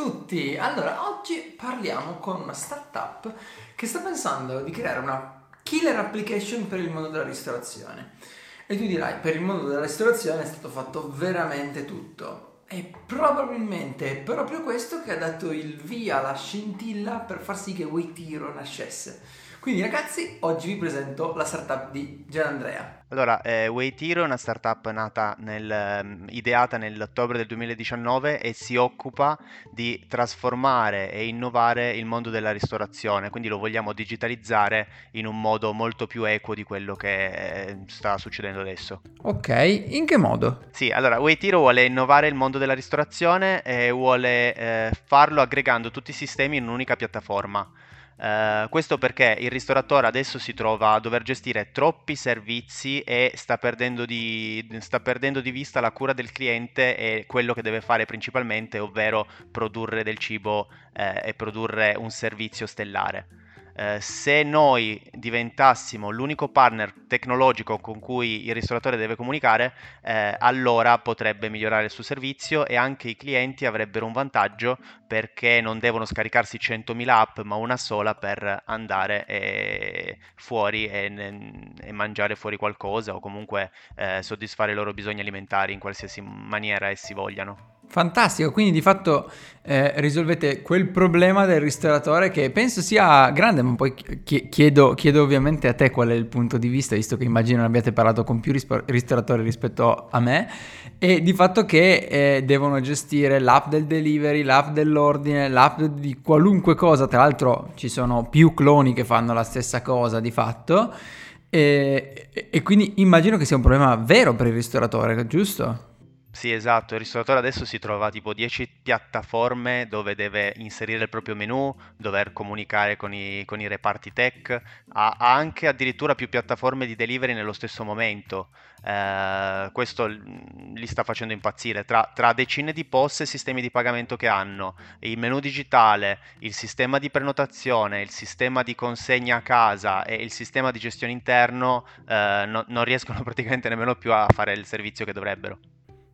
tutti! Allora, oggi parliamo con una startup che sta pensando di creare una killer application per il mondo della ristorazione. E tu dirai, per il mondo della ristorazione è stato fatto veramente tutto. E probabilmente è proprio questo che ha dato il via, la scintilla per far sì che Waitiro nascesse. Quindi ragazzi, oggi vi presento la startup di Gianandrea. Allora, eh, Waitiro è una startup nata nel, ehm, ideata nell'ottobre del 2019 e si occupa di trasformare e innovare il mondo della ristorazione, quindi lo vogliamo digitalizzare in un modo molto più equo di quello che eh, sta succedendo adesso. Ok, in che modo? Sì, allora, Waitiro vuole innovare il mondo della ristorazione e vuole eh, farlo aggregando tutti i sistemi in un'unica piattaforma. Uh, questo perché il ristoratore adesso si trova a dover gestire troppi servizi e sta perdendo, di, sta perdendo di vista la cura del cliente e quello che deve fare principalmente, ovvero produrre del cibo eh, e produrre un servizio stellare. Eh, se noi diventassimo l'unico partner tecnologico con cui il ristoratore deve comunicare, eh, allora potrebbe migliorare il suo servizio e anche i clienti avrebbero un vantaggio perché non devono scaricarsi 100.000 app ma una sola per andare e fuori e, e, mangiare fuori qualcosa o comunque eh, soddisfare i loro bisogni alimentari in qualsiasi maniera essi vogliano. Fantastico, quindi di fatto eh, risolvete quel problema del ristoratore che penso sia grande, ma poi chiedo, chiedo, ovviamente a te qual è il punto di vista, visto che immagino abbiate parlato con più ristoratori rispetto a me, e di fatto che eh, devono gestire l'app del delivery, l'app dell'ordine, l'app di qualunque cosa, tra l'altro ci sono più cloni che fanno la stessa cosa di fatto, e, e quindi immagino che sia un problema vero per il ristoratore, giusto? Sì, esatto, il ristoratore adesso si trova tipo 10 piattaforme dove deve inserire il proprio menu, dover comunicare con i, con i reparti tech, ha, ha, anche addirittura più piattaforme di delivery nello stesso momento. Eh, questo li sta facendo impazzire. Tra, tra, decine di POS e sistemi di pagamento che hanno, il menu digitale, il sistema di prenotazione, il sistema di consegna a casa e il sistema di gestione interno, eh, no, non riescono praticamente nemmeno più a fare il servizio che dovrebbero.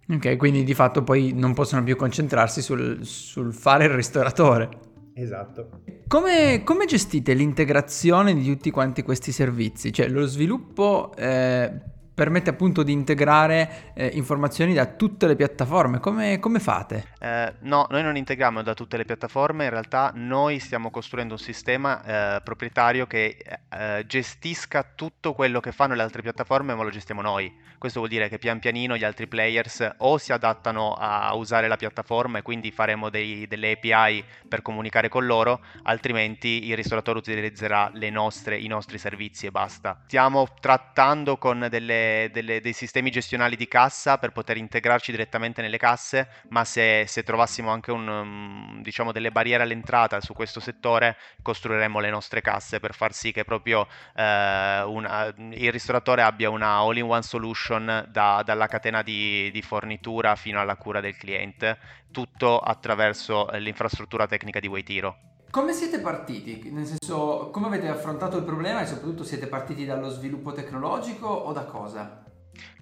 Ok, quindi di fatto poi non possono più concentrarsi sul, sul fare il ristoratore. Esatto. Come, come, gestite l'integrazione di tutti quanti questi servizi? Cioè lo sviluppo eh, permette appunto di integrare eh, informazioni da tutte le piattaforme. Come, come fate? Eh, no, noi non integriamo da tutte le piattaforme, in realtà noi stiamo costruendo un sistema eh, proprietario che eh, gestisca tutto quello che fanno le altre piattaforme, ma lo gestiamo noi. Questo vuol dire che pian pianino gli altri players o si adattano a usare la piattaforma e quindi faremo dei, delle API per comunicare con loro, altrimenti il ristoratore utilizzerà nostre, i nostri servizi e basta. Stiamo trattando con delle delle, dei sistemi gestionali di cassa per poter integrarci direttamente nelle casse, ma se, se trovassimo anche un, um, diciamo delle barriere all'entrata su questo settore, costruiremo le nostre casse per far sì che proprio eh, una, il ristoratore abbia una all-in-one solution da, dalla catena di, di fornitura fino alla cura del cliente, tutto attraverso l'infrastruttura tecnica di Waitiro. Come siete partiti? Nel senso, come avete affrontato il problema e soprattutto siete partiti dallo sviluppo tecnologico o da cosa?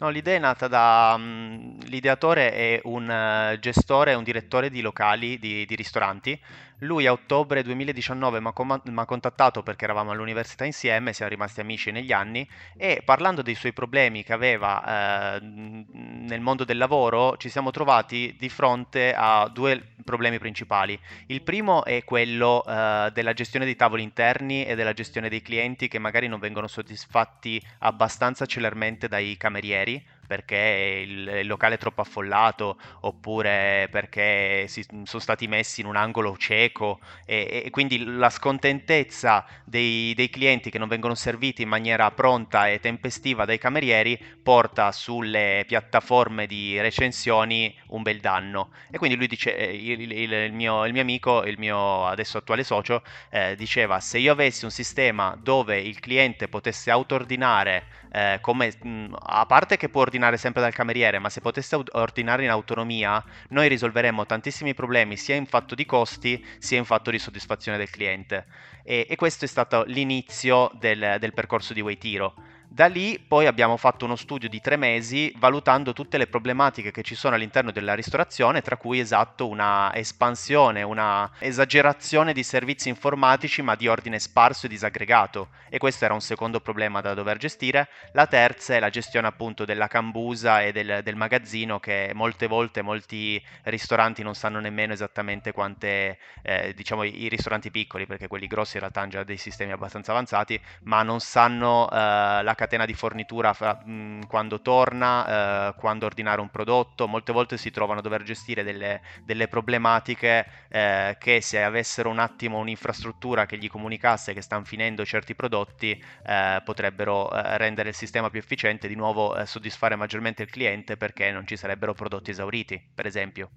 No, l'idea è nata da... Um, l'ideatore è un uh, gestore, un direttore di locali, di, di ristoranti. Lui a ottobre 2019 mi ha contattato perché eravamo all'università insieme, siamo rimasti amici negli anni e parlando dei suoi problemi che aveva eh, nel mondo del lavoro ci siamo trovati di fronte a due problemi principali. Il primo è quello eh, della gestione dei tavoli interni e della gestione dei clienti che magari non vengono soddisfatti abbastanza celermente dai camerieri perché il, locale è troppo affollato oppure perché si, sono stati messi in un angolo cieco e, e quindi la scontentezza dei, dei, clienti che non vengono serviti in maniera pronta e tempestiva dai camerieri porta sulle piattaforme di recensioni un bel danno. E quindi lui dice eh, il, il, mio, mio, amico il mio adesso attuale socio eh, diceva se io avessi un sistema dove il cliente potesse auto-ordinare eh, come, mh, a parte che può ordinare sempre dal cameriere, ma se potesse ordinare in autonomia, noi risolveremmo tantissimi problemi sia in fatto di costi sia in fatto di soddisfazione del cliente. E, e questo è stato l'inizio del, del percorso di Waitiro Da lì poi abbiamo fatto uno studio di tre mesi valutando tutte le problematiche che ci sono all'interno della ristorazione, tra cui esatto una espansione, una esagerazione di servizi informatici ma di ordine sparso e disaggregato e questo era un secondo problema da dover gestire. La terza è la gestione appunto della cambusa e del, del magazzino che molte volte molti ristoranti non sanno nemmeno esattamente quante, eh, diciamo i, ristoranti piccoli perché quelli grossi in realtà hanno già dei sistemi abbastanza avanzati, ma non sanno eh, la catena di fornitura fra, mh, quando torna, eh, quando ordinare un prodotto, molte volte si trovano a dover gestire delle, delle problematiche eh, che se avessero un attimo un'infrastruttura che gli comunicasse che stanno finendo certi prodotti eh, potrebbero eh, rendere il sistema più efficiente di nuovo eh, soddisfare maggiormente il cliente perché non ci sarebbero prodotti esauriti, per esempio.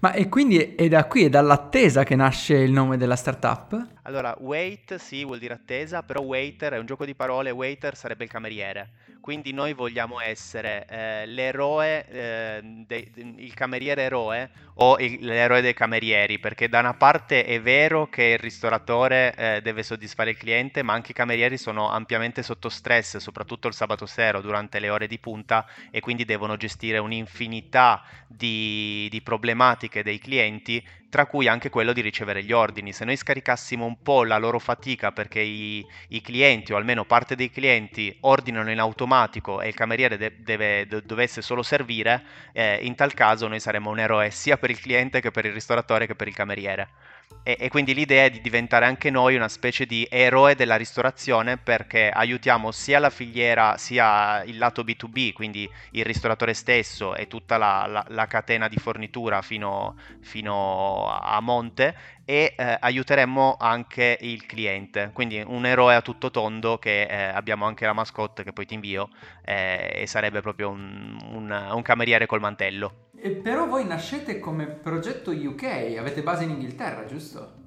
Ma e quindi è da qui, è dall'attesa che nasce il nome della startup? Allora, wait sì vuol dire attesa, però waiter è un gioco di parole, waiter sarebbe il cameriere. Quindi noi vogliamo essere eh, l'eroe, eh, de- il cameriere eroe o il- l'eroe dei camerieri, perché da una parte è vero che il ristoratore eh, deve soddisfare il cliente, ma anche i camerieri sono ampiamente sotto stress, soprattutto il sabato sera durante le ore di punta e quindi devono gestire un'infinità di, di problematiche dei clienti tra cui anche quello di ricevere gli ordini. Se noi scaricassimo un po' la loro fatica perché i, i clienti, o almeno parte dei clienti, ordinano in automatico e il cameriere de- deve, de- dovesse solo servire, eh, in tal caso noi saremmo un eroe sia per il cliente che per il ristoratore che per il cameriere. E, e, quindi l'idea è di diventare anche noi una specie di eroe della ristorazione perché aiutiamo sia la filiera sia il lato B2B, quindi il ristoratore stesso e tutta la, la, la catena di fornitura fino, fino a monte e eh, aiuteremmo anche il cliente, quindi un eroe a tutto tondo che eh, abbiamo anche la mascotte che poi ti invio eh, e sarebbe proprio un, un, un cameriere col mantello. E però voi nascete come progetto UK, avete base in Inghilterra, giusto?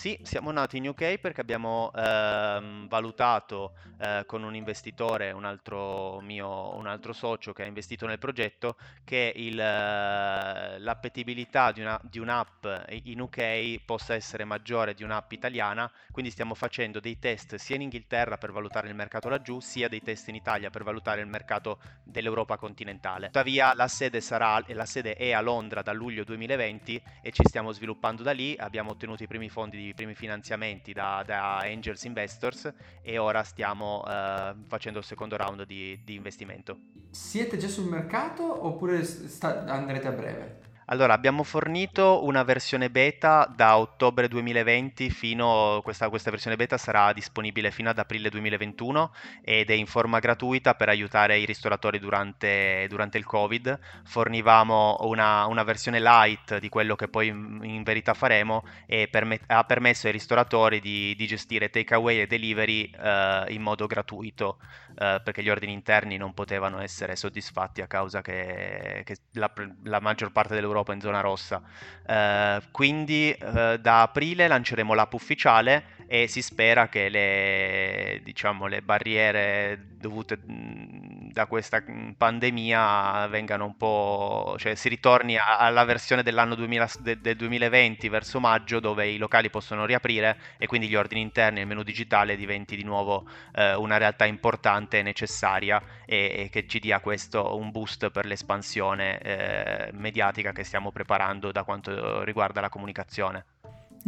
Sì, siamo nati in UK perché abbiamo ehm, valutato eh, con un investitore, un altro mio, un altro socio che ha investito nel progetto, che il, eh, l'appetibilità di, una, di un'app in UK possa essere maggiore di un'app italiana, quindi stiamo facendo dei test sia in Inghilterra per valutare il mercato laggiù, sia dei test in Italia per valutare il mercato dell'Europa continentale. Tuttavia la sede, sarà, la sede è a Londra da luglio 2020 e ci stiamo sviluppando da lì, abbiamo ottenuto i primi fondi di primi finanziamenti da, da Angels Investors e ora stiamo uh, facendo il secondo round di, di, investimento. Siete già sul mercato oppure sta- andrete a breve? Allora, abbiamo fornito una versione beta da ottobre 2020 fino, questa, questa versione beta sarà disponibile fino ad aprile 2021 ed è in forma gratuita per aiutare i ristoratori durante, durante il Covid. Fornivamo una, una, versione light di quello che poi in, in verità faremo e permet- ha permesso ai ristoratori di, di gestire takeaway e delivery eh, in modo gratuito eh, perché gli ordini interni non potevano essere soddisfatti a causa che, che la, la maggior parte dell'Europa Europa in zona rossa. Eh, quindi eh, da aprile lanceremo l'app ufficiale e si spera che le, diciamo, le barriere dovute da questa pandemia vengano un po', cioè si ritorni alla versione dell'anno 2000, del 2020 verso maggio dove i locali possono riaprire e quindi gli ordini interni e il menu digitale diventi di nuovo eh, una realtà importante e necessaria e, e, che ci dia questo un boost per l'espansione eh, mediatica che stiamo preparando da quanto riguarda la comunicazione.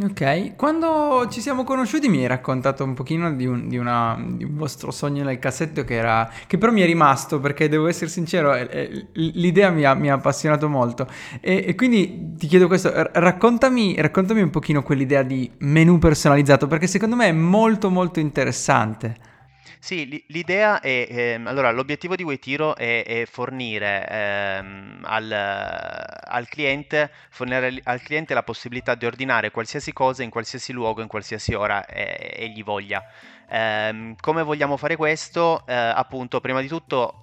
Ok, quando ci siamo conosciuti mi hai raccontato un pochino di un, di una, di un vostro sogno nel cassetto che, era, che però mi è rimasto perché devo essere sincero, l'idea mi ha, mi ha appassionato molto e, e, quindi ti chiedo questo, raccontami, raccontami un pochino quell'idea di menu personalizzato perché secondo me è molto molto interessante. Sì, l'idea è, ehm, allora l'obiettivo di Waitiro è, è fornire ehm, al, al cliente, fornire al cliente la possibilità di ordinare qualsiasi cosa in qualsiasi luogo, in qualsiasi ora eh, egli voglia. Ehm, come vogliamo fare questo? Eh, appunto, prima di tutto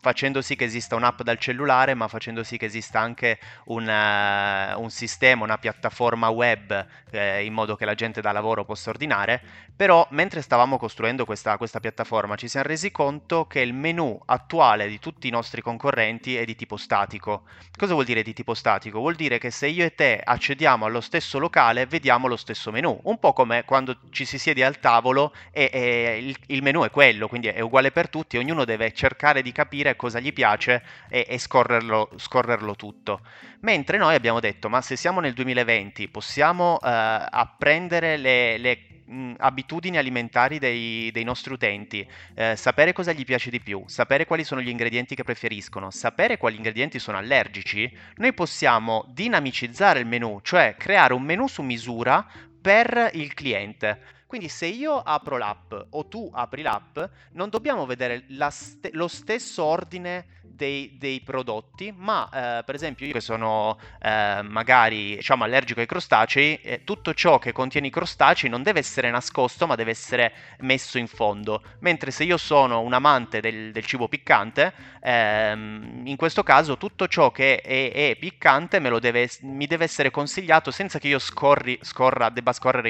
facendo sì che esista un'app dal cellulare, ma facendo sì che esista anche un, uh, un sistema, una piattaforma web eh, in modo che la gente da lavoro possa ordinare. Però mentre stavamo costruendo questa, questa piattaforma ci siamo resi conto che il menu attuale di tutti i nostri concorrenti è di tipo statico. Cosa vuol dire di tipo statico? Vuol dire che se io e te accediamo allo stesso locale vediamo lo stesso menu, un po' come quando ci si siede al tavolo e, e il, il menu è quello, quindi è uguale per tutti, ognuno deve cercare di capire cosa gli piace e, e scorrerlo, scorrerlo, tutto. Mentre noi abbiamo detto, ma se siamo nel 2020 possiamo eh, apprendere le, le mh, abitudini alimentari dei, dei nostri utenti, eh, sapere cosa gli piace di più, sapere quali sono gli ingredienti che preferiscono, sapere quali ingredienti sono allergici, noi possiamo dinamicizzare il menu, cioè creare un menu su misura per il cliente. Quindi se io apro l'app o tu apri l'app, non dobbiamo vedere st- lo stesso ordine dei, dei prodotti, ma eh, per esempio io che sono eh, magari diciamo, allergico ai crostacei, eh, tutto ciò che contiene i crostacei non deve essere nascosto, ma deve essere messo in fondo. Mentre se io sono un amante del, del cibo piccante, ehm, in questo caso tutto ciò che è, è piccante deve, mi deve essere consigliato senza che io scorri, scorra, debba scorrere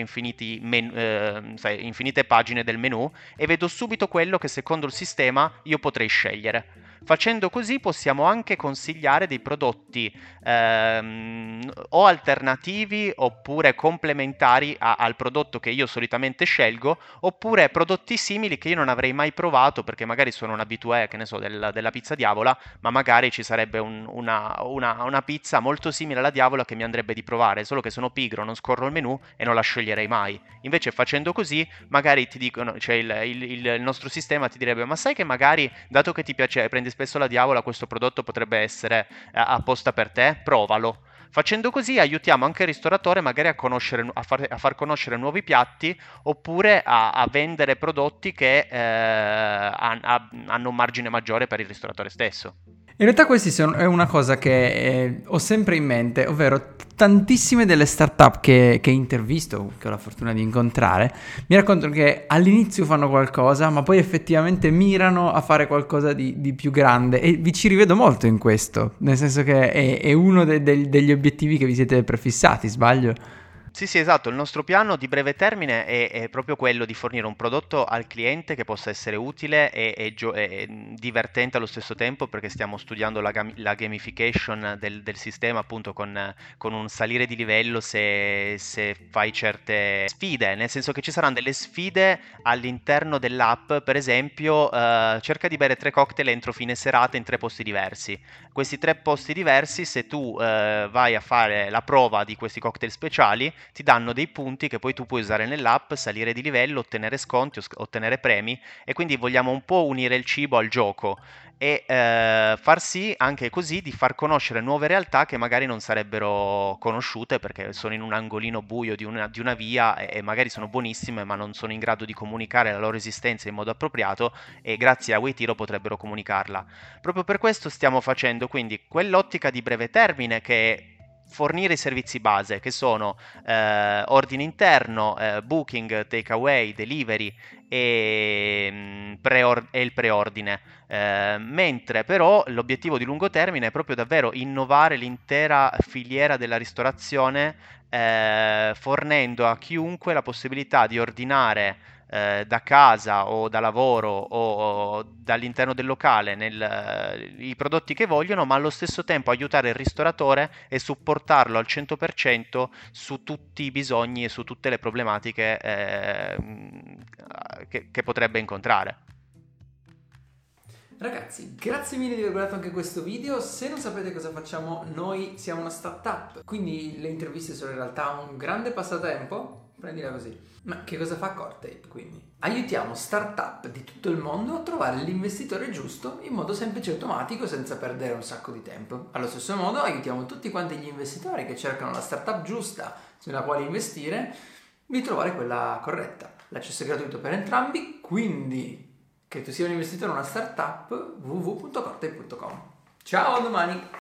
men- eh, sai, infinite pagine del menu e vedo subito quello che secondo il sistema io potrei scegliere. Facendo così possiamo anche consigliare dei prodotti ehm, o alternativi oppure complementari a, al prodotto che io solitamente scelgo, oppure prodotti simili che io non avrei mai provato perché magari sono un abitué, che ne so, del, della pizza diavola, ma magari ci sarebbe un, una, una, una pizza molto simile alla diavola che mi andrebbe di provare, solo che sono pigro, non scorro il menu e non la sceglierei mai. Invece facendo così, magari ti dicono, cioè il, il, il nostro sistema ti direbbe, ma sai che magari, dato che ti piace, prendi spesso la diavola, questo prodotto potrebbe essere eh, apposta per te, provalo. Facendo così aiutiamo anche il ristoratore magari a, a, far, a far, conoscere nuovi piatti oppure a, a vendere prodotti che eh, hanno un margine maggiore per il ristoratore stesso. In realtà questa è una cosa che eh, ho sempre in mente, ovvero tantissime delle startup che, che intervisto, che ho la fortuna di incontrare, mi raccontano che all'inizio fanno qualcosa, ma poi effettivamente mirano a fare qualcosa di, di più grande e vi ci rivedo molto in questo, nel senso che è, è uno de, de, degli obiettivi che vi siete prefissati, sbaglio? Sì, sì, esatto. Il nostro piano di breve termine è, è proprio quello di fornire un prodotto al cliente che possa essere utile e, e gio- e divertente allo stesso tempo, perché stiamo studiando la, gam- la gamification del, del, sistema, appunto, con, con, un salire di livello se, se, fai certe sfide, nel senso che ci saranno delle sfide all'interno dell'app, per esempio, uh, cerca di bere tre cocktail entro fine serata in tre posti diversi. Questi tre posti diversi, se tu uh, vai a fare la prova di questi cocktail speciali, ti danno dei punti che poi tu puoi usare nell'app, salire di livello, ottenere sconti, ottenere premi e quindi vogliamo un po' unire il cibo al gioco e eh, far sì anche così di far conoscere nuove realtà che magari non sarebbero conosciute perché sono in un angolino buio di una, di una via e, e, magari sono buonissime ma non sono in grado di comunicare la loro esistenza in modo appropriato e grazie a Waitiro potrebbero comunicarla. Proprio per questo stiamo facendo quindi quell'ottica di breve termine che fornire i servizi base che sono eh, ordine interno, eh, booking, takeaway, delivery e, mm, preor- e il preordine. Eh, mentre però l'obiettivo di lungo termine è proprio davvero innovare l'intera filiera della ristorazione eh, fornendo a chiunque la possibilità di ordinare eh, da casa o da lavoro o, o dall'interno del locale nel, eh, i prodotti che vogliono, ma allo stesso tempo aiutare il ristoratore e supportarlo al 100% su tutti i bisogni e su tutte le problematiche eh, che, che potrebbe incontrare. Ragazzi, grazie mille di aver guardato anche questo video. Se non sapete cosa facciamo, noi siamo una startup, quindi le interviste sono in realtà un grande passatempo. Prendila così. Ma che cosa fa Cortape quindi? Aiutiamo startup di tutto il mondo a trovare l'investitore giusto in modo semplice e automatico senza perdere un sacco di tempo. Allo stesso modo aiutiamo tutti quanti gli investitori che cercano la startup giusta sulla quale investire di trovare quella corretta. L'accesso è gratuito per entrambi, quindi che tu sia un investitore o una startup www.cortape.com. Ciao, a domani!